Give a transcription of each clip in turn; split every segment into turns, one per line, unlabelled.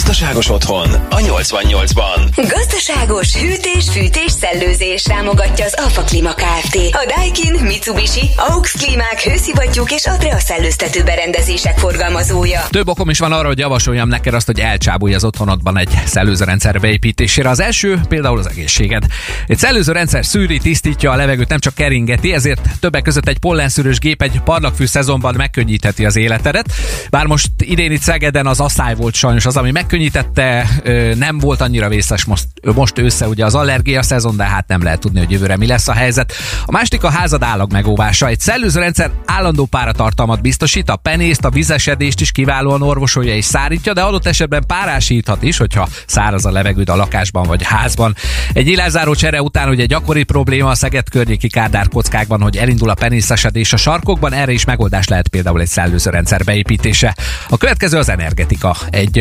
Gazdaságos otthon a 88-ban.
Gazdaságos hűtés, fűtés, szellőzés támogatja az Alfa Klima Kft. A Daikin, Mitsubishi, AUX Klímák, hőszivattyúk és Adrea szellőztető berendezések forgalmazója.
Több okom is van arra, hogy javasoljam neked azt, hogy elcsábulj az otthonodban egy szellőzőrendszer beépítésére. Az első például az egészséged. Egy szellőzőrendszer szűri, tisztítja a levegőt, nem csak keringeti, ezért többek között egy pollenszűrős gép egy parlagfű szezonban megkönnyítheti az életedet. Bár most idén itt Szegeden az asszály volt sajnos az, ami megkönnyítette, nem volt annyira vészes most, most össze ugye az allergia szezon, de hát nem lehet tudni, hogy jövőre mi lesz a helyzet. A másik a házad állag megóvása. Egy szellőzőrendszer állandó páratartalmat biztosít, a penészt, a vizesedést is kiválóan orvosolja és szárítja, de adott esetben párásíthat is, hogyha száraz a levegőd a lakásban vagy házban. Egy illázáró csere után ugye gyakori probléma a Szeged környéki kárdár kockákban, hogy elindul a penészesedés a sarkokban, erre is megoldás lehet például egy szellőzőrendszer beépítése. A következő az energetika. Egy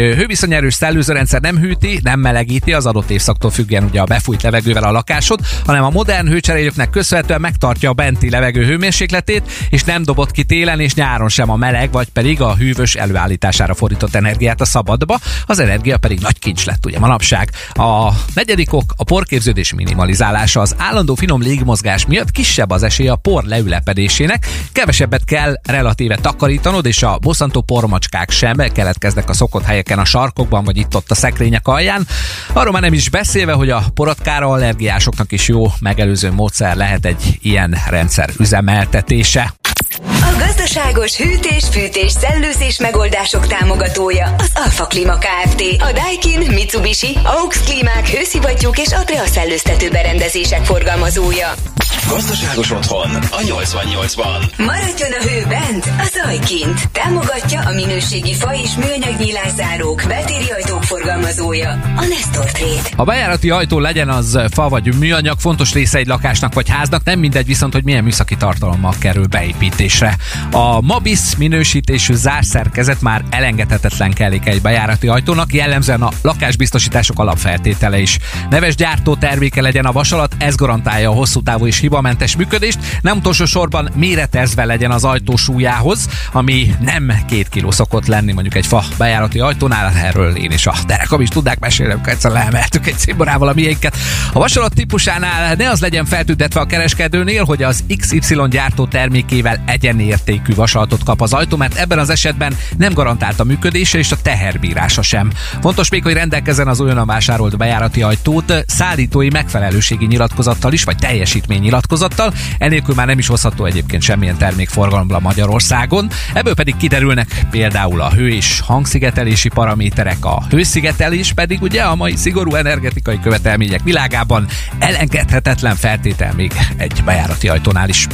hőviszonyerős szellőzőrendszer nem hűti, nem melegíti az adott évszaktól függően ugye a befújt levegővel a lakásod, hanem a modern hőcserélőknek köszönhetően megtartja a benti levegő hőmérsékletét, és nem dobott ki télen és nyáron sem a meleg, vagy pedig a hűvös előállítására fordított energiát a szabadba, az energia pedig nagy kincs lett ugye manapság. A negyedik ok a porképződés minimalizálása. Az állandó finom légmozgás miatt kisebb az esély a por leülepedésének, kevesebbet kell relatíve takarítanod, és a bosszantó pormacskák sem keletkeznek a szokott helyeken a sarkokban, vagy itt-ott a szekrények alján. Arról már nem is beszélve, hogy a porotkára allergiásoknak is jó megelőző módszer lehet egy ilyen rendszer üzemeltetése.
A gazdaságos hűtés, fűtés, szellőzés megoldások támogatója az Alfa Klima Kft. A Daikin, Mitsubishi, AUX Klímák, hőszivattyúk és Adrea szellőztető berendezések forgalmazója.
Gazdaságos otthon a 88-ban.
Maradjon a hő bent, a zaj kint. Támogatja a minőségi fa és műanyag nyilászárók, ajtók forgalmazója, a Nestor Trade.
A bejárati ajtó legyen az fa vagy műanyag, fontos része egy lakásnak vagy háznak, nem mindegy viszont, hogy milyen műszaki tartalommal kerül beépítésre. A Mabis minősítésű zárszerkezet már elengedhetetlen kellék egy bejárati ajtónak, jellemzően a lakásbiztosítások alapfeltétele is. Neves gyártó terméke legyen a vasalat, ez garantálja a hosszú távú és hibamentes működést, nem utolsó sorban méretezve legyen az ajtó súlyához, ami nem két kiló szokott lenni mondjuk egy fa bejárati ajtónál, erről én is a derekam is tudnák mesélni, amikor egyszer leemeltük egy cimborával a miénket. A vasalat típusánál ne az legyen feltüntetve a kereskedőnél, hogy az XY gyártó termékével egyenértékű vasalatot kap az ajtó, mert ebben az esetben nem garantált a működése és a teherbírása sem. Fontos még, hogy rendelkezzen az olyan vásárolt bejárati ajtót szállítói megfelelőségi nyilatkozattal is, vagy teljesítmény nyilatkozattal. Enélkül már nem is hozható egyébként semmilyen termék forgalomra Magyarországon. Ebből pedig kiderülnek például a hő és hangszigetelési paraméterek, a hőszigetelés pedig ugye a mai szigorú energetikai követelmények világában elengedhetetlen feltétel még egy bejárati ajtónál is.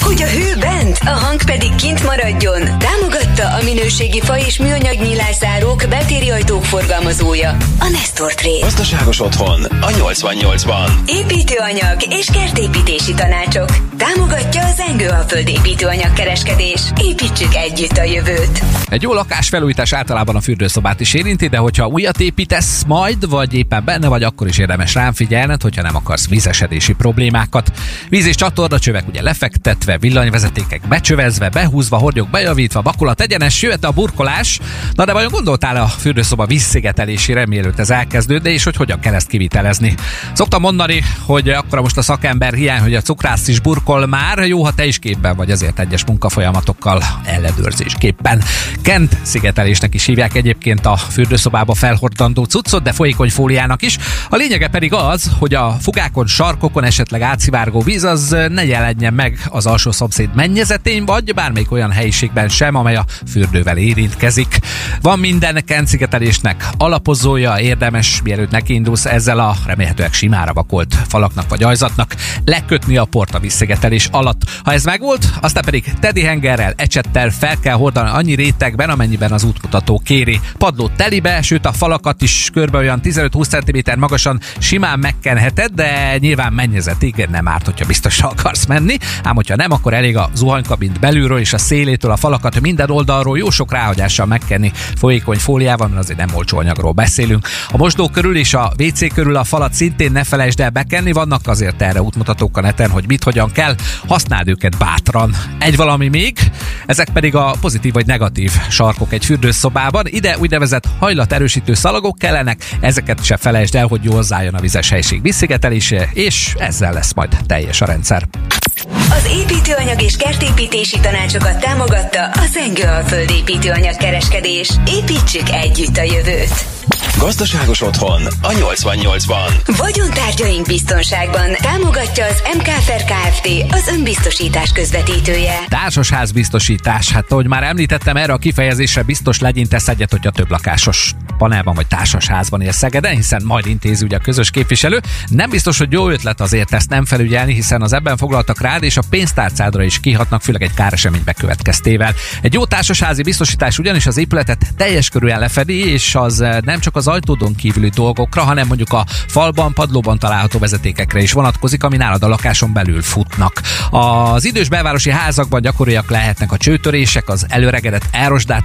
Hogy a hő bent, a hang pedig kint maradjon. Támogatta a minőségi fa és műanyag nyilászárók beltéri ajtók forgalmazója, a Nestor Trade.
Gazdaságos otthon a 88-ban.
Építőanyag és kertépítési tanácsok. Támogatja az Engőalföld építőanyag kereskedés. Építsük együtt a jövőt.
Egy jó lakás felújítás általában a fürdőszobát is érinti, de hogyha újat építesz majd, vagy éppen benne vagy, akkor is érdemes rám figyelned, hogyha nem akarsz vízesedési problémákat. Víz és csatorna csövek ugye lefektetve, villanyvezetékek becsövezve, behúzva, hordjuk bejavítva, bakulat egyenes, jöhet a burkolás. Na de vajon gondoltál a fürdőszoba vízszigetelésére, mielőtt ez elkezdődne, és hogy hogyan kell ezt kivitelezni? Szoktam mondani, hogy akkor most a szakember hiány, hogy a cukrász is burkol már, jó, ha te is képben vagy azért egyes munkafolyamatokkal ellenőrzésképpen. Kent szigetelésnek is hívják egyébként a fürdőszobába felhordandó cuccot, de folyékony fóliának is. A lényege pedig az, hogy a fugákon, sarkokon esetleg átszivárgó víz az ne jelenjen meg az alsó szomszéd mennyezetén, vagy bármelyik olyan helyiségben sem, amely a fürdővel érintkezik. Van minden Kent szigetelésnek alapozója, érdemes, mielőtt nekiindulsz ezzel a remélhetőleg simára vakolt falaknak vagy ajzatnak, lekötni a port a vízszigetelés alatt. Ha ez megvolt, aztán pedig teddy hengerrel, ecsettel fel kell hordani annyi rétegben, amennyiben az útmutató kéri. Padlót telibe, sőt a falakat is körbe olyan 15-20 cm magasan simán megkenheted, de nyilván mennyezetig nem árt, hogyha biztosan akarsz menni. Ám hogyha nem, akkor elég a belülről és a szélétől a falakat minden oldalról jó sok ráhagyással megkenni folyékony fóliával, mert azért nem olcsó anyagról beszélünk. A mosdó körül és a WC körül a falat szintén ne felejtsd el bekenni, vannak azért erre útmutatók a neten, hogy mit hogyan kell, használd őket bátran. Egy valami még, ezek pedig a pozitív vagy negatív sarkok egy fürdőszobában. Ide úgynevezett hajlaterősítő szalagok kellenek, ezeket se felejtsd el, hogy jól zárjon a vizes helység visszigetelése, és ezzel lesz majd teljes a rendszer.
Az építőanyag és kertépítési tanácsokat támogatta a Zengő Alföld építőanyag kereskedés. Építsük együtt a jövőt!
Gazdaságos otthon a 88-ban.
Vagyontárgyaink biztonságban támogatja az MKFR Kft. az önbiztosítás közvetítője.
Társasház biztosítás. Hát, ahogy már említettem, erre a kifejezésre biztos legyintesz egyet, hogyha több lakásos panelban vagy társasházban él Szegeden, hiszen majd intézi ugye a közös képviselő. Nem biztos, hogy jó ötlet azért ezt nem felügyelni, hiszen az ebben foglaltak rád és a pénztárcádra is kihatnak, főleg egy káresemény bekövetkeztével. Egy jó társasházi biztosítás ugyanis az épületet teljes körűen lefedi, és az eh, nem csak az ajtódon kívüli dolgokra, hanem mondjuk a falban, padlóban található vezetékekre is vonatkozik, ami nálad a lakáson belül futnak. Az idős belvárosi házakban gyakoriak lehetnek a csőtörések, az előregedett elrosdát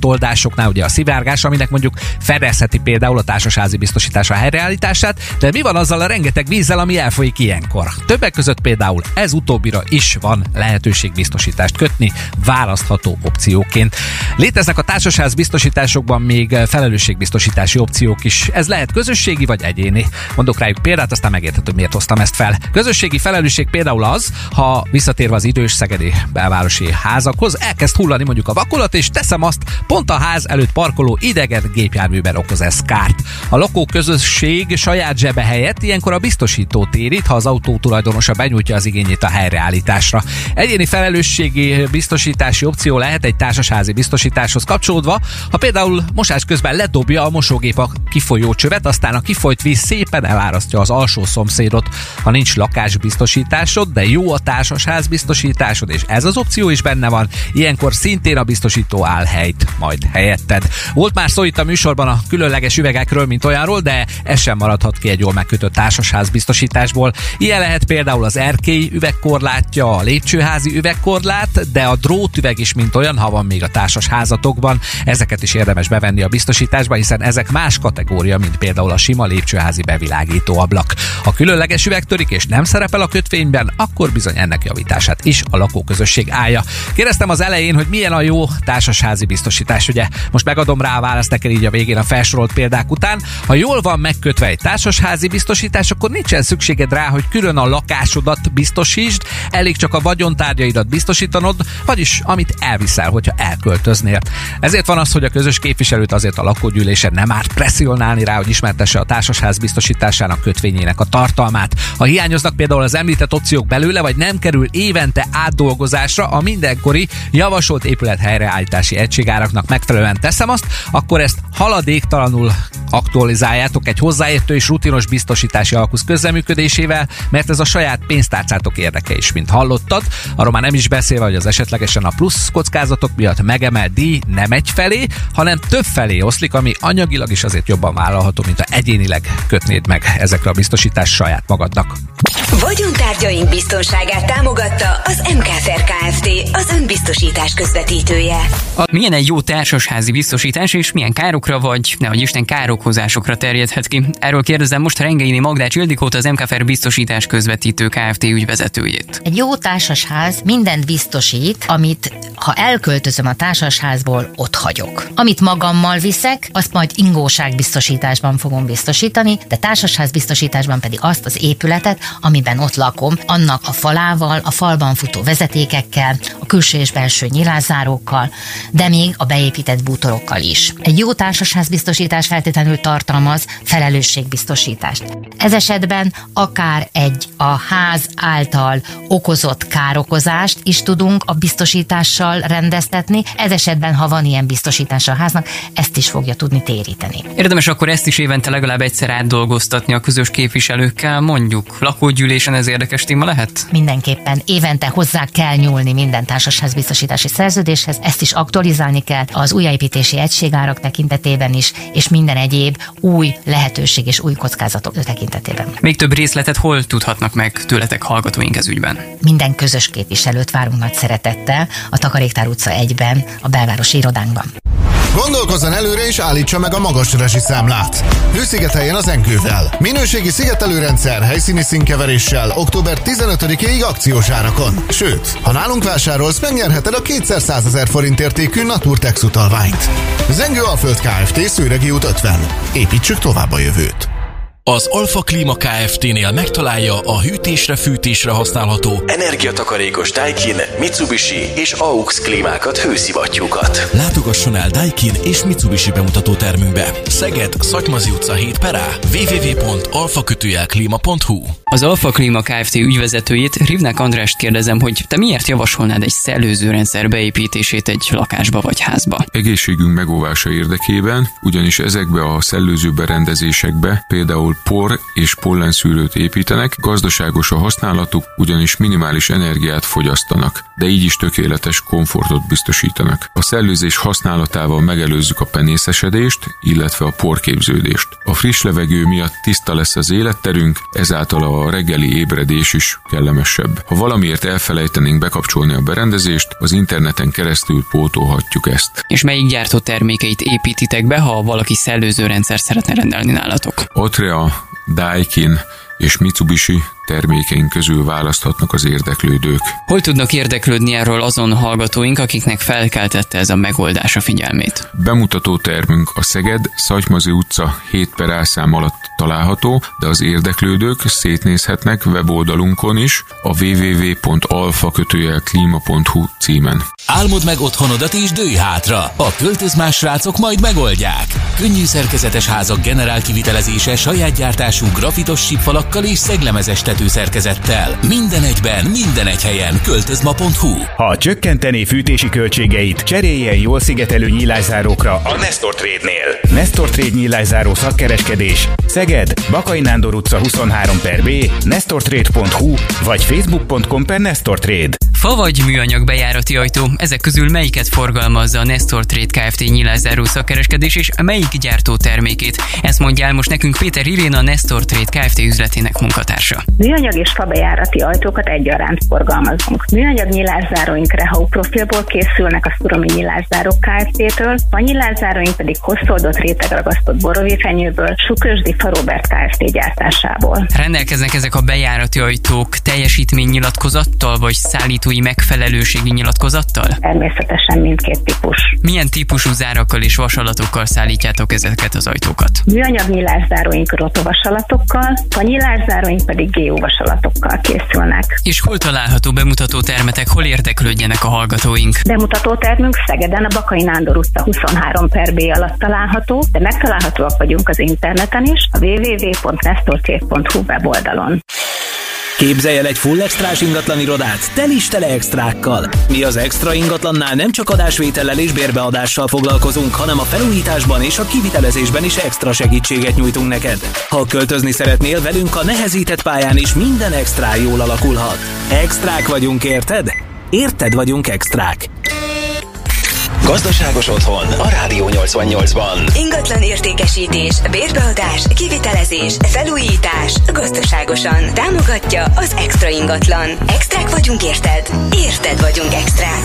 toldásoknál ugye a szivárgás, aminek mondjuk fedezheti például a társasházi biztosítása helyreállítását, de mi van azzal a rengeteg vízzel, ami elfolyik ilyenkor? Többek között például ez utóbbira is van lehetőség biztosítást kötni, választható opcióként. Léteznek a társasház biztosításokban még felelősségbiztosítási opciók is. Ez lehet közösségi vagy egyéni. Mondok rájuk példát, aztán megérthető, hogy miért hoztam ezt fel. Közösségi felelősség például az, ha visszatérve az idős szegedi belvárosi házakhoz, elkezd hullani mondjuk a vakolat, és teszem azt, pont a ház előtt parkoló idegen gépjárműben okoz ez kárt. A lakóközösség saját zsebe helyett ilyenkor a biztosító térít, ha az autó tulajdonosa benyújtja az igényét a helyreállításra. Egyéni felelősségi biztosítási opció lehet egy társasházi biztosításhoz kapcsolódva, ha például mosás közben ledobja a mosógép a kifolyó csövet, aztán a kifolyt víz szépen elárasztja az alsó szomszédot. Ha nincs lakásbiztosításod, de jó a társasház biztosításod, és ez az opció is benne van, ilyenkor szintén a biztosító áll helyt majd helyetted. Volt már szó itt a műsorban a különleges üvegekről, mint olyanról, de ez sem maradhat ki egy jól megkötött társasház biztosításból. Ilyen lehet például az erkély üvegkorlátja, a lépcsőházi üvegkorlát, de a drótüveg is, mint olyan, ha van még a társas házatokban. Ezeket is érdemes bevenni a biztosításba, hiszen ezek más kategória, mint például a sima lépcsőházi bevilágító ablak. Ha különleges üveg törik és nem szerepel a kötvényben, akkor bizony ennek javítását is a lakóközösség állja. Kérdeztem az elején, hogy milyen a jó társasházi biztosítás, ugye? Most megadom rá a választ neked így a végén a felsorolt példák után. Ha jól van megkötve egy társasházi biztosítás, akkor nincsen szükséged rá, hogy külön a lakásodat biztosítsd, elég csak a vagyontárgyaidat biztosítanod, vagyis amit elviszel, hogyha elköltöznél. Ezért van az, hogy a közös képviselőt azért a lakógyűlésen nem árt presszionálni rá, hogy ismertesse a társasház biztosításának kötvényének a tartalmát. Ha hiányoznak például az említett opciók belőle, vagy nem kerül évente átdolgozásra a mindenkori javasolt épület helyreállítási egységáraknak megfelelően teszem azt, akkor ezt haladéktalanul aktualizáljátok egy hozzáértő és rutinos biztosítási alkusz közleműködésével, mert ez a saját pénztárcátok érdeke is, mint hallottad. Arról már nem is beszélve, hogy az esetlegesen a plusz kockázatok miatt megemelt díj nem egy felé, hanem több felé oszlik, ami anyagilag is azért jobban vállalható, mint ha egyénileg kötnéd meg ezekre a biztosítás saját magadnak.
Vagyontárgyaink biztonságát támogatta az MKFR Kft. az önbiztosítás közvetítője.
A, milyen egy jó társasházi biztosítás, és milyen károkra vagy, nehogy Isten károkozásokra terjedhet ki? Erről kérdezem most Rengeini Magdács Ildikót, az MKFR biztosítás közvetítő Kft. ügyvezetőjét.
Egy jó társasház mindent biztosít, amit ha elköltözöm a társasházból, ott hagyok. Amit magammal viszek, azt majd ingóság biztosításban fogom biztosítani, de társasház biztosításban pedig azt az épületet, amiben ott lakom, annak a falával, a falban futó vezetékekkel, a külső és belső nyilázárókkal, de még a beépített bútorokkal is. Egy jó társasház biztosítás feltétlenül tartalmaz felelősségbiztosítást. Ez esetben akár egy a ház által okozott károkozást is tudunk a biztosítással rendeztetni. Ez esetben, ha van ilyen biztosítás a háznak, ezt is fogja tudni téríteni.
Érdemes akkor ezt is évente legalább egyszer átdolgoztatni a közös képviselőkkel, mondjuk lakógyűlésen ez érdekes téma lehet?
Mindenképpen évente hozzá kell nyúlni minden társasház biztosítási szerződéshez, ezt is aktualizálni kell az újjáépítési egységárak tekintetében is, és minden egyéb új lehetőség és új kockázatok tekintetében.
Még több részletet hol tudhatnak meg tőletek hallgatóink ez ügyben?
Minden közös képviselőt várunk nagy szeretettel a Takaréktár utca 1-ben, a belvárosi irodánkban.
Gondolkozzon előre és állítsa meg a magas rezsiszámlát. Hőszigeteljen az enkővel. Minőségi szigetelőrendszer helyszíni színkeveréssel október 15-ig akciós árakon. Sőt, ha nálunk vásárolsz, megnyerheted a 200 ezer forint értékű Naturtex utalványt. Zengő Alföld Kft. Szőregi út 50. Építsük tovább a jövőt.
Az Alfa Klima Kft-nél megtalálja a hűtésre-fűtésre használható energiatakarékos Daikin, Mitsubishi és AUX klímákat, hőszivattyúkat. Látogasson el Daikin és Mitsubishi bemutató termünkbe. Szeged, Szatymazi utca 7 perá, www.alfakötőjelklima.hu
Az Alfa Klima Kft. ügyvezetőjét, Rivnek Andrást kérdezem, hogy te miért javasolnád egy szellőzőrendszer beépítését egy lakásba vagy házba?
Egészségünk megóvása érdekében, ugyanis ezekbe a szellőző berendezésekbe például por és pollenszűrőt építenek, gazdaságos a használatuk, ugyanis minimális energiát fogyasztanak, de így is tökéletes komfortot biztosítanak. A szellőzés használatával megelőzzük a penészesedést, illetve a porképződést. A friss levegő miatt tiszta lesz az életterünk, ezáltal a reggeli ébredés is kellemesebb. Ha valamiért elfelejtenénk bekapcsolni a berendezést, az interneten keresztül pótolhatjuk ezt.
És melyik gyártó termékeit építitek be, ha valaki szellőzőrendszer szeretne rendelni nálatok?
Otrea, Daikin és Mitsubishi termékeink közül választhatnak az érdeklődők.
Hol tudnak érdeklődni erről azon hallgatóink, akiknek felkeltette ez a megoldás a figyelmét?
Bemutató termünk a Szeged Szatymazi utca 7 per A szám alatt található, de az érdeklődők szétnézhetnek weboldalunkon is a www.alfa-klima.hu címen.
Álmod meg otthonodat és dőj hátra. A költözmás srácok majd megoldják. Könnyű szerkezetes házak generál kivitelezése saját gyártású grafitos sípfalakkal és szeglemezes tetőszerkezettel. Minden egyben, minden egy helyen. Költözma.hu
Ha csökkenteni fűtési költségeit, cseréljen jól szigetelő nyílászárókra a Nestor Trade-nél. Nestor Trade nyílászáró szakkereskedés Szeged, Bakai Nándor utca 23 per B, nestortrade.hu vagy facebook.com per Nestor Trade.
Fa vagy műanyag bejárati ajtó, ezek közül melyiket forgalmazza a Nestor Trade Kft. nyilázáró szakkereskedés és melyik gyártó termékét? Ezt mondja el most nekünk Péter Irén, a Nestor Trade Kft. üzletének munkatársa.
Műanyag és fabejárati ajtókat egyaránt forgalmazunk. Műanyag nyilászáróink Rehau profilból készülnek a Szuromi nyilászárok Kft-től, a nyilászáróink pedig hosszoldott rétegragasztott borovéfenyőből, Sukösdi Farobert Kft. gyártásából.
Rendelkeznek ezek a bejárati ajtók teljesítménynyilatkozattal vagy szállítói megfelelőségi nyilatkozattal?
Természetesen mindkét típus.
Milyen típusú zárakkal és vasalatokkal szállítjátok ezeket az ajtókat?
Műanyag nyilászáróink rotovasalatokkal, a nyilászáróink pedig geóvasalatokkal készülnek.
És hol található bemutató termetek, hol érdeklődjenek a hallgatóink?
Bemutató termünk Szegeden a Bakai Nándor utca 23 per B alatt található, de megtalálhatóak vagyunk az interneten is, a www.nestorcég.hu weboldalon.
Képzelj el egy full extrás ingatlan irodát, telistele extrákkal. Mi az extra ingatlannál nem csak adásvétellel és bérbeadással foglalkozunk, hanem a felújításban és a kivitelezésben is extra segítséget nyújtunk neked. Ha költözni szeretnél velünk a nehezített pályán is minden extra jól alakulhat. Extrák vagyunk, érted? Érted vagyunk extrák.
Gazdaságos otthon a Rádió 88-ban.
Ingatlan értékesítés, bérbeadás, kivitelezés, felújítás, gazdaságosan. Támogatja az Extra Ingatlan. Extrák vagyunk érted? Érted vagyunk extrák.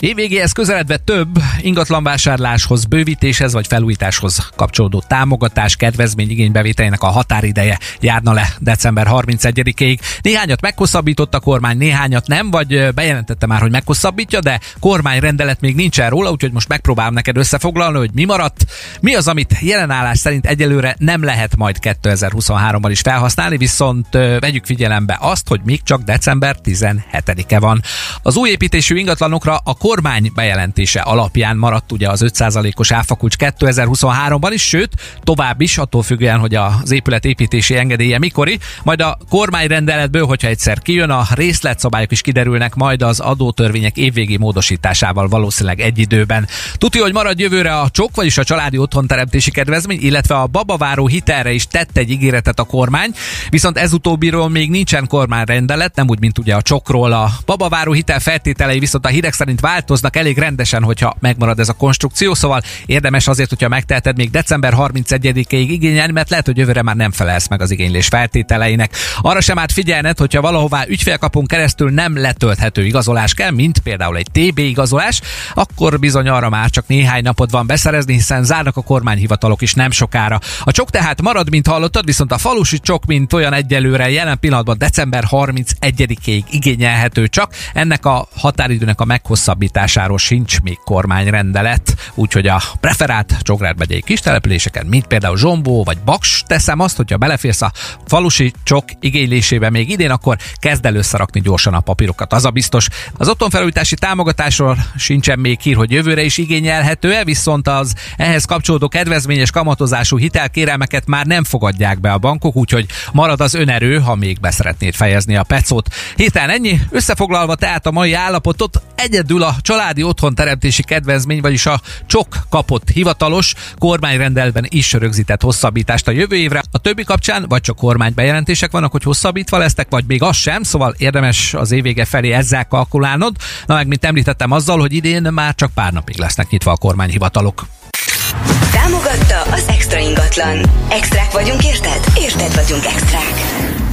Évvégéhez közeledve több ingatlanvásárláshoz, bővítéshez vagy felújításhoz kapcsolódó támogatás, kedvezmény igénybevételének a határideje járna le december 31-ig. Néhányat meghosszabbított a kormány, néhányat nem, vagy bejelentette már, hogy meghosszabbítja, de kormányrendelet még nincsen róla, úgyhogy most megpróbálom neked összefoglalni, hogy mi maradt, mi az, amit jelenállás szerint egyelőre nem lehet majd 2023-ban is felhasználni, viszont vegyük figyelembe azt, hogy még csak december 17-e van. Az új építésű ingatlanokra a kormány bejelentése alapján maradt ugye az 5%-os áfakulcs 2023-ban is, sőt, tovább is, attól függően, hogy az épület építési engedélye mikori, majd a kormányrendeletből, hogyha egyszer kijön, a részletszabályok is kiderülnek majd az adótörvények évvégi módosításával valószínűleg egy időben. Tudja, hogy marad jövőre a csok, vagyis a családi otthonteremtési kedvezmény, illetve a babaváró hitelre is tett egy ígéretet a kormány, viszont ez utóbbiról még nincsen kormányrendelet, nem úgy, mint ugye a csokról. A babaváró hitel feltételei viszont a hírek szerint változnak elég rendesen, hogyha megmarad ez a konstrukció, szóval érdemes azért, hogyha megteheted még december 31-ig igényelni, mert lehet, hogy jövőre már nem felelsz meg az igénylés feltételeinek. Arra sem át figyelned, hogyha valahová ügyfélkapunk keresztül nem letölthető igazolás kell, mint például egy TB igazolás, akkor bizony arra már csak néhány napot van beszerezni, hiszen zárnak a kormányhivatalok is nem sokára. A csok tehát marad, mint hallottad, viszont a falusi csok, mint olyan egyelőre jelen pillanatban december 31-ig igényelhető csak. Ennek a határidőnek a meghosszabbításáról sincs még kormányrendelet, úgyhogy a preferált Csográr megyei kis településeken, mint például Zsombó vagy Baks, teszem azt, hogyha beleférsz a falusi csok igénylésébe még idén, akkor kezd el összerakni gyorsan a papírokat. Az a biztos. Az otthonfelújítási támogatásról sincsen még hír, hogy jövőre is igényelhető-e, viszont az ehhez kapcsolódó kedvezményes kamatozású hitelkérelmeket már nem fogadják be a bankok, úgyhogy marad az önerő, ha még beszeretnéd fejezni a pecót. Héten ennyi, összefoglalva tehát a mai állapotot egyedül a családi otthon teremtési kedvezmény, vagyis a csok kapott hivatalos kormányrendelben is rögzített hosszabbítást a jövő évre. A többi kapcsán vagy csak kormánybejelentések vannak, hogy hosszabbítva lesznek, vagy még az sem, szóval érdemes az évvége felé ezzel kalkulálnod. Na meg, mint említettem azzal, hogy idén már csak pár napig lesznek nyitva a kormányhivatalok.
Támogatta az extra ingatlan. Extrák vagyunk, érted? Érted vagyunk extrák.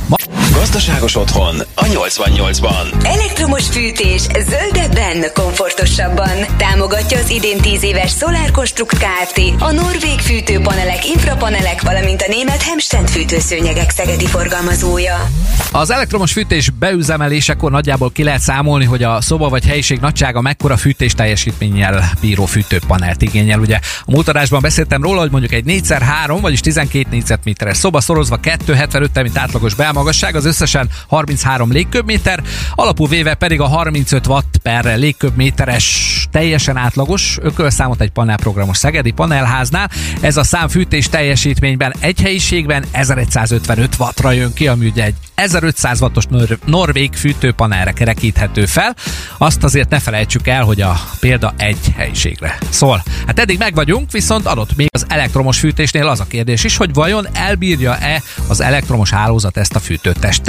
Gazdaságos otthon a 88-ban.
Elektromos fűtés zöldebben, komfortosabban. Támogatja az idén 10 éves Solar Construct Kft. A norvég fűtőpanelek, infrapanelek, valamint a német Hemstend fűtőszőnyegek szegedi forgalmazója.
Az elektromos fűtés beüzemelésekor nagyjából ki lehet számolni, hogy a szoba vagy helyiség nagysága mekkora fűtés teljesítménnyel bíró fűtőpanelt igényel. Ugye a múltadásban beszéltem róla, hogy mondjuk egy 4x3, vagyis 12 négyzetméteres szoba szorozva 275 mint átlagos belmagasság, az összesen 33 légköbméter, alapú véve pedig a 35 watt per légköbméteres teljesen átlagos ökölszámot egy panelprogramos szegedi panelháznál. Ez a szám fűtés teljesítményben egy helyiségben 1155 wattra jön ki, ami ugye egy 1500 wattos nor- norvég fűtőpanelre kerekíthető fel. Azt azért ne felejtsük el, hogy a példa egy helyiségre szól. Hát eddig meg vagyunk, viszont adott még az elektromos fűtésnél az a kérdés is, hogy vajon elbírja-e az elektromos hálózat ezt a fűtőtestet.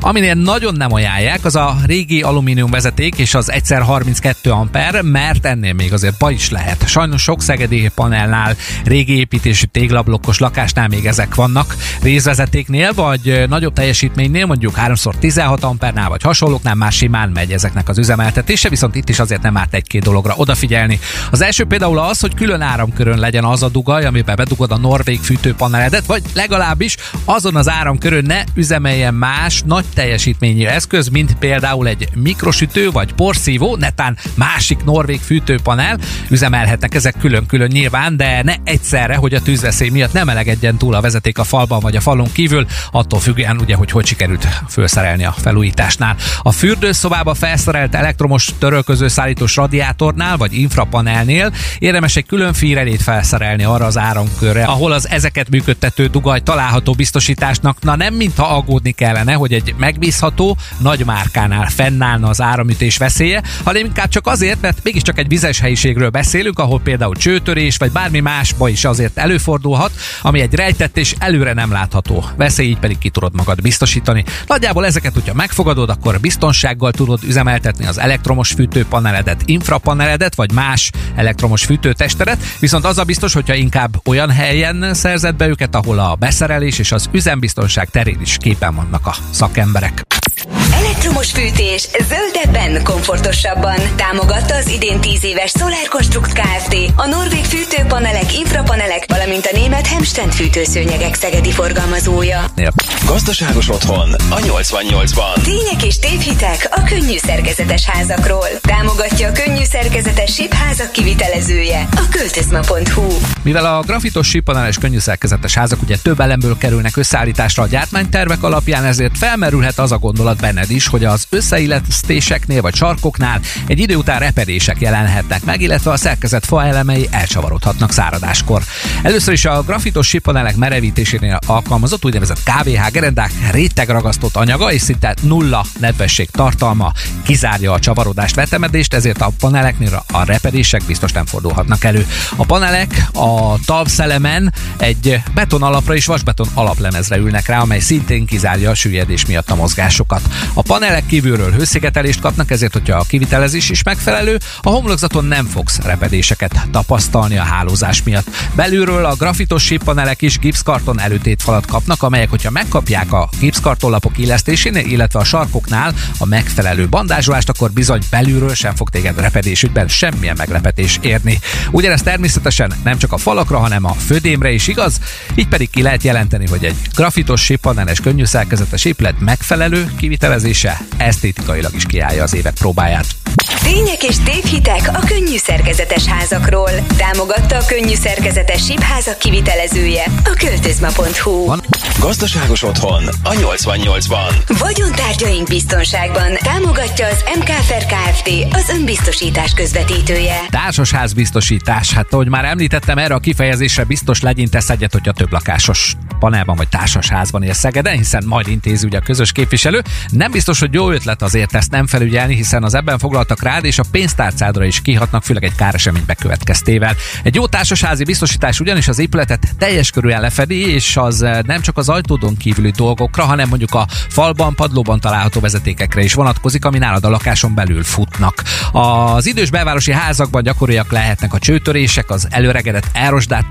Aminél nagyon nem ajánlják, az a régi alumínium vezeték és az 1x32 amper, mert ennél még azért baj is lehet. Sajnos sok szegedi panelnál, régi építésű téglablokkos lakásnál még ezek vannak. Részvezetéknél vagy nagyobb teljesítménynél, mondjuk 3x16 ampernál vagy hasonlóknál már simán megy ezeknek az üzemeltetése, viszont itt is azért nem árt egy-két dologra odafigyelni. Az első például az, hogy külön áramkörön legyen az a dugaj, amiben bedugod a norvég fűtőpaneledet, vagy legalábbis azon az áramkörön ne üzemeljen más nagy teljesítményű eszköz, mint például egy mikrosütő vagy porszívó, netán másik norvég fűtőpanel. Üzemelhetnek ezek külön-külön nyilván, de ne egyszerre, hogy a tűzveszély miatt nem elegedjen túl a vezeték a falban vagy a falon kívül, attól függően ugye, hogy hogy sikerült felszerelni a felújításnál. A fürdőszobába felszerelt elektromos törölköző szállítós radiátornál vagy infrapanelnél érdemes egy külön fírelét felszerelni arra az áramkörre, ahol az ezeket működtető dugaj található biztosításnak. Na nem mintha aggódni kellene, hogy egy megbízható nagy márkánál fennállna az áramütés veszélye, hanem inkább csak azért, mert mégiscsak egy vizes helyiségről beszélünk, ahol például csőtörés vagy bármi más baj is azért előfordulhat, ami egy rejtett és előre nem látható veszély, így pedig ki tudod magad biztosítani. Nagyjából ezeket, hogyha megfogadod, akkor biztonsággal tudod üzemeltetni az elektromos fűtőpaneledet, infrapaneledet vagy más elektromos fűtőtestedet, viszont az a biztos, hogyha inkább olyan helyen szerzed be őket, ahol a beszerelés és az üzembiztonság terén is képen vannak a szakemberek.
Elektromos fűtés zöldebben, komfortosabban. Támogatta az idén 10 éves Solar Construct Kft. A norvég fűtőpanelek, infrapanelek, valamint a német Hemstend fűtőszőnyegek szegedi forgalmazója.
Ja.
Gazdaságos otthon a 88-ban.
Tények és tévhitek a könnyű szerkezetes házakról. Támogatja a könnyű szerkezetes sípházak kivitelezője a költözma.hu.
Mivel a grafitos sípaneles könnyű szerkezetes házak ugye több elemből kerülnek összeállításra a gyártmánytervek alapján, ezért felmerülhet az a gondolat benned is, hogy az összeillesztéseknél vagy sarkoknál egy idő után repedések jelenhetnek meg, illetve a szerkezet fa elemei elcsavarodhatnak száradáskor. Először is a grafitos sipanelek merevítésénél alkalmazott úgynevezett KVH gerendák rétegragasztott anyaga és szinte nulla nedvesség tartalma kizárja a csavarodást, vetemedést, ezért a paneleknél a repedések biztos nem fordulhatnak elő. A panelek a tavszelemen egy beton alapra és vasbeton alaplemezre ülnek rá, amely szintén kizárja a süllyedés miatt a mozgásokat. A panelek kívülről hőszigetelést kapnak, ezért, hogyha a kivitelezés is megfelelő, a homlokzaton nem fogsz repedéseket tapasztalni a hálózás miatt. Belülről a grafitos síppanelek is gipszkarton előtétfalat kapnak, amelyek, hogyha megkapják a gipszkartonlapok illesztésénél, illetve a sarkoknál a megfelelő bandázsolást, akkor bizony belülről sem fog téged repedésükben semmilyen meglepetés érni. Ugyanez természetesen nem csak a falakra, hanem a födémre is igaz, így pedig ki lehet jelenteni, hogy egy grafitos síppaneles könnyű szerkezetes épület megfelelő kivitelezése esztétikailag is kiállja az évek próbáját.
Tények és tévhitek a könnyű szerkezetes házakról. Támogatta a könnyű szerkezetes sípházak kivitelezője a költözma.hu. Van.
Gazdaságos otthon a 88-ban.
Vagyontárgyaink biztonságban támogatja az MKFR Kft. az önbiztosítás közvetítője.
Társasház biztosítás. Hát ahogy már említettem, erre a kifejezésre biztos legyintesz egyet, hogyha több lakásos panelban vagy társasházban él Szegeden, hiszen majd intézi ugye a közös képviselő. Nem biztos, hogy jó ötlet azért ezt nem felügyelni, hiszen az ebben foglaltak rád, és a pénztárcádra is kihatnak, főleg egy káresemény bekövetkeztével. Egy jó társasházi biztosítás ugyanis az épületet teljes körűen lefedi, és az eh, nem csak az ajtódon kívüli dolgokra, hanem mondjuk a falban, padlóban található vezetékekre is vonatkozik, ami nálad a lakáson belül futnak. Az idős belvárosi házakban gyakoriak lehetnek a csőtörések, az előregedett elrosdát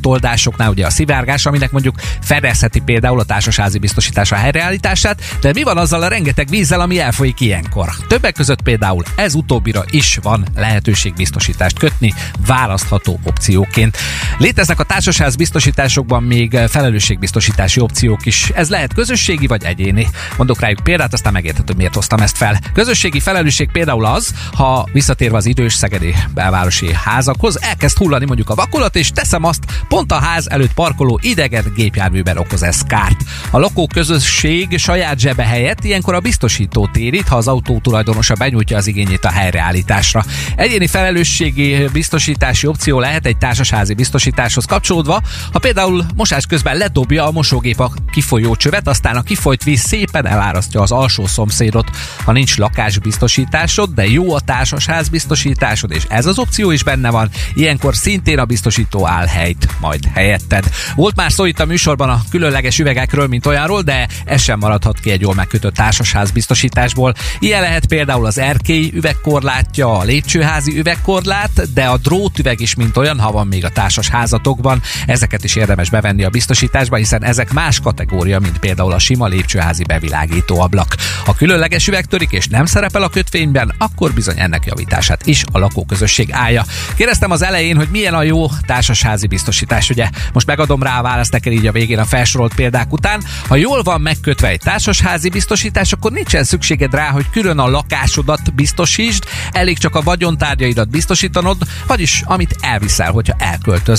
toldásoknál ugye a szivárgás, aminek mondjuk fedezheti például a társasházi biztosítása helyreállítását, de mi van azzal a rengeteg vízzel, ami elfolyik ilyenkor? Többek között például ez utóbbira is van lehetőség biztosítást kötni, választható opcióként. Léteznek a társasház biztosításokban még felelősségbiztosítási opciók is. Ez lehet közösségi vagy egyéni. Mondok rájuk példát, aztán megérthető, miért hoztam ezt fel. Közösségi felelősség például az, ha visszatérve az idős szegedi belvárosi házakhoz, elkezd hullani mondjuk a vakolat, és teszem azt, pont a ház előtt parkoló idegen gépjárműben okoz ez kárt. A lakóközösség saját zsebe helyett ilyenkor a biztosító térít, ha az autó tulajdonosa benyújtja az igényét a helyreállításra. Egyéni felelősségi biztosítási opció lehet egy társasházi biztosításhoz kapcsolódva, ha például mosás közben ledobja a mosógép a kifolyó csövet, aztán a kifolyt víz szépen elárasztja az alsó szomszédot. Ha nincs lakásbiztosításod, de jó a társasház biztosításod, és ez az opció is benne van, ilyenkor szintén a biztosító áll helyt, majd helyetted. Volt már szó itt a műsorban a különleges üvegekről, mint olyanról, de ez sem maradhat ki egy jól megkötött társasház biztosításból. Ilyen lehet például az erkély üvegkorlátja, a lépcsőházi üvegkorlát, de a drótüveg is, mint olyan, ha van még a társas házatokban. Ezeket is érdemes bevenni a biztosításba, hiszen ezek más kategória, mint például a sima lépcsőházi bevilágító ablak. Ha különleges üveg törik és nem szerepel a kötvényben, akkor bizony ennek javítását is a lakóközösség állja. Kérdeztem az elején, hogy milyen a jó társasházi biztosítás, ugye? Most megadom rá a választ neked így a végén a felsorolt példák után. Ha jól van megkötve egy társasházi biztosítás, akkor nincsen szükséged rá, hogy külön a lakásodat biztosítsd, elég csak a vagyontárgyaidat biztosítanod, vagyis amit elviszel, hogyha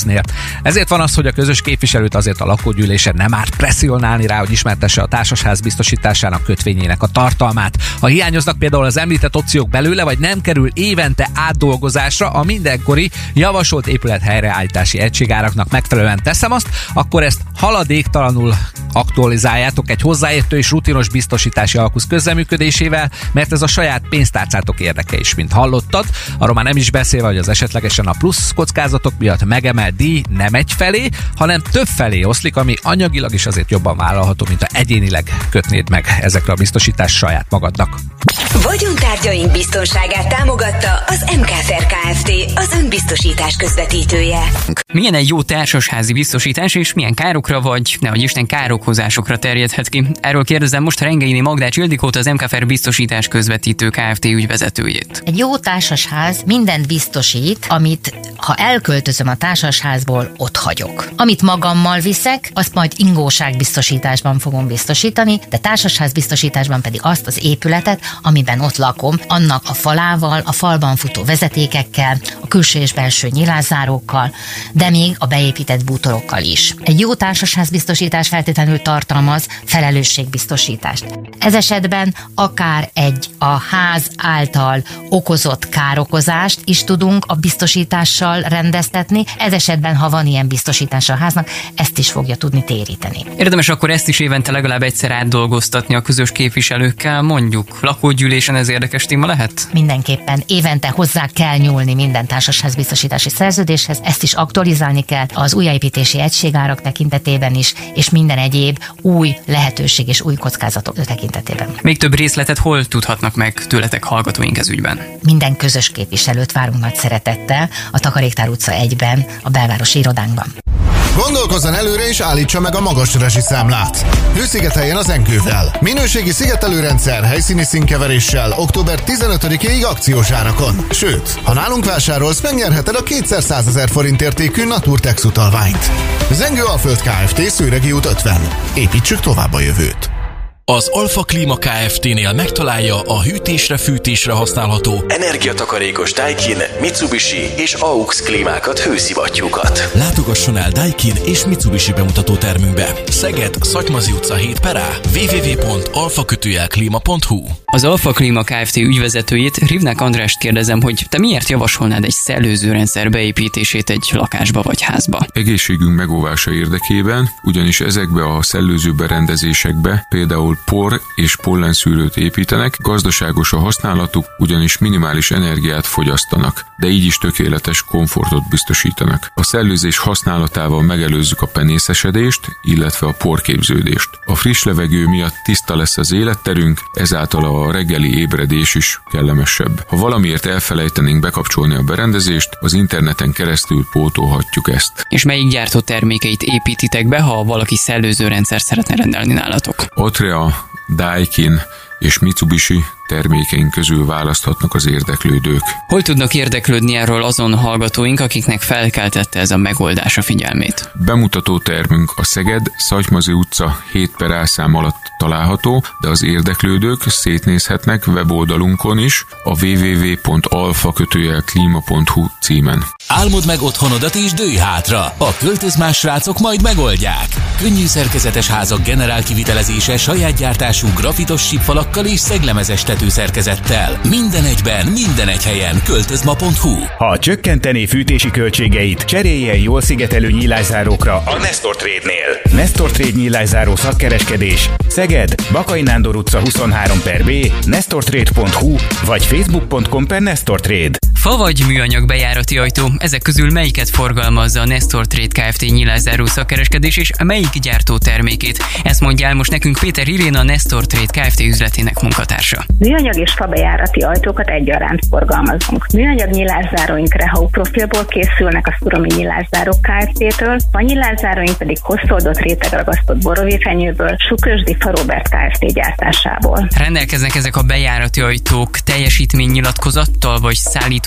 elköltöznél. Ezért van az, hogy a közös képviselőt azért a lakógyűlésen nem árt presszionálni rá, hogy ismertesse a társasház biztosításának kötvényének a tartalmát. Ha hiányoznak például az említett opciók belőle, vagy nem kerül évente átdolgozásra a mindenkori javasolt épület helyreállítási egységáraknak megfelelően teszem azt, akkor ezt haladéktalanul aktualizáljátok egy hozzáértő és rutinos biztosítási alkusz közleműködésével, mert ez a saját pénztárcátok érdeke is, mint hallottad. Arról már nem is beszélve, hogy az esetlegesen a plusz kockázatok miatt megemelt díj nem egy felé, hanem több felé oszlik, ami anyagilag is azért jobban vállalható, mint ha egyénileg kötnéd meg ezekre a biztosítás saját magadnak.
Vagyontárgyaink biztonságát támogatta az MKFR Kft. az önbiztosítás közvetítője.
Milyen egy jó társasházi biztosítás, és milyen károkra vagy, nehogy Isten károkozásokra terjedhet ki? Erről kérdezem most Rengeini Magdács Ildikót, az MKFR biztosítás közvetítő Kft. ügyvezetőjét.
Egy jó társasház mindent biztosít, amit ha elköltözöm a társasházból, ott hagyok. Amit magammal viszek, azt majd ingóságbiztosításban fogom biztosítani, de társasházbiztosításban pedig azt az épületet, amiben ott lakom, annak a falával, a falban futó vezetékekkel, a külső és belső nyilázárókkal, de még a beépített bútorokkal is. Egy jó társasházbiztosítás feltétlenül tartalmaz felelősségbiztosítást. Ez esetben akár egy a ház által okozott károkozást is tudunk a biztosítással rendeztetni. Ez esetben, ha van ilyen biztosítás a háznak, ezt is fogja tudni téríteni.
Érdemes akkor ezt is évente legalább egyszer átdolgoztatni a közös képviselőkkel, mondjuk lakógyűlésen ez érdekes téma lehet?
Mindenképpen évente hozzá kell nyúlni minden társasházbiztosítási szerződéshez, ezt is aktualizálni kell az újjáépítési egységárak tekintetében is, és minden egyéb új lehetőség és új kockázatok tekintetében.
Még több részletet hol tudhatnak meg tőletek hallgatóink ez ügyben?
Minden közös képviselőt várunk nagy szeretettel a Takaréktár utca 1-ben, a belvárosi irodánkban.
Gondolkozzon előre és állítsa meg a magas számlát. Hőszigeteljen az enkővel. Minőségi szigetelőrendszer helyszíni színkeveréssel október 15-ig akciós árakon. Sőt, ha nálunk vásárolsz, megnyerheted a 200 ezer forint értékű Naturtex utalványt. Zengő Alföld Kft. Szőregi út 50. Építsük tovább a jövőt.
Az Alfa Klima Kft-nél megtalálja a hűtésre, fűtésre használható energiatakarékos Daikin, Mitsubishi és AUX klímákat, hőszivattyúkat. Látogasson el Daikin és Mitsubishi bemutató termünkbe. Szeged, Szatymazi utca 7 perá, www.alfakötőjelklima.hu
Az Alfa Klima Kft. ügyvezetőjét, Rivnák Andrást kérdezem, hogy te miért javasolnád egy szellőzőrendszer beépítését egy lakásba vagy házba?
Egészségünk megóvása érdekében, ugyanis ezekbe a szellőző berendezésekbe például ahol por és pollenszűrőt építenek, gazdaságos a használatuk, ugyanis minimális energiát fogyasztanak, de így is tökéletes komfortot biztosítanak. A szellőzés használatával megelőzzük a penészesedést, illetve a porképződést. A friss levegő miatt tiszta lesz az életterünk, ezáltal a reggeli ébredés is kellemesebb. Ha valamiért elfelejtenénk bekapcsolni a berendezést, az interneten keresztül pótolhatjuk ezt.
És melyik gyártó termékeit építitek be, ha valaki szellőzőrendszer szeretne rendelni nálatok?
Otrea Daikin és Mitsubishi termékeink közül választhatnak az érdeklődők.
Hol tudnak érdeklődni erről azon hallgatóink, akiknek felkeltette ez a megoldás a figyelmét?
Bemutató termünk a Szeged, Szatymazi utca 7 per elszám alatt található, de az érdeklődők szétnézhetnek weboldalunkon is a www.alfa-klima.hu címen.
Álmod meg otthonodat és dőj hátra! A költözmás srácok majd megoldják! Könnyű szerkezetes házak generál kivitelezése saját gyártású grafitos sípfalakkal és szeglemezes tetőszerkezettel. Minden egyben, minden egy helyen. Költözma.hu
Ha csökkenteni fűtési költségeit, cseréljen jól szigetelő nyílászárókra a Nestor Trade-nél. Nestor Trade nyílászáró szakkereskedés Szeged, Bakai Nándor utca 23 per B, nestortrade.hu vagy facebook.com per Nestor Trade.
Fa vagy műanyag bejárati ajtó, ezek közül melyiket forgalmazza a Nestor Trade Kft. nyilázáró szakkereskedés és melyik gyártó termékét? Ezt mondja el most nekünk Péter Irén, a Nestor Trade Kft. üzletének munkatársa.
Műanyag és fabejárati ajtókat egyaránt forgalmazunk. Műanyag nyilászáróink Rehau profilból készülnek a Szuromi Nyilászárok Kft-től, a nyilászáróink pedig hosszoldott rétegragasztott borovéfenyőből, Sukösdi Robert Kft. gyártásából.
Rendelkeznek ezek a bejárati ajtók teljesítménynyilatkozattal vagy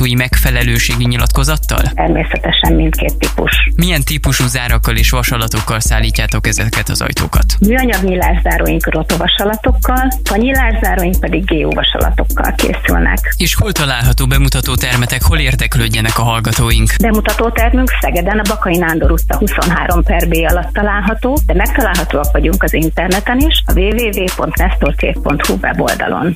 szállítói megfelelőségi nyilatkozattal?
Természetesen mindkét típus.
Milyen típusú zárakkal és vasalatokkal szállítjátok ezeket az ajtókat?
Műanyag nyilászáróink rotovasalatokkal, a nyilászáróink pedig geóvasalatokkal készülnek.
És hol található bemutató termetek, hol érdeklődjenek a hallgatóink?
Bemutató termünk Szegeden a Bakai Nándor utca 23 per B alatt található, de megtalálhatóak vagyunk az interneten is, a www.nestorcév.hu weboldalon.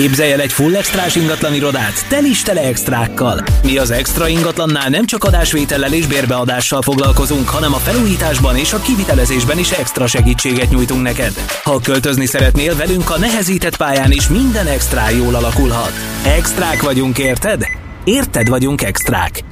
Képzelj el egy full extrás ingatlan irodát, tele extrákkal. Mi az extra ingatlannál nem csak adásvétellel és bérbeadással foglalkozunk, hanem a felújításban és a kivitelezésben is extra segítséget nyújtunk neked. Ha költözni szeretnél velünk a nehezített pályán is minden extra jól alakulhat. Extrák vagyunk, érted? Érted vagyunk extrák.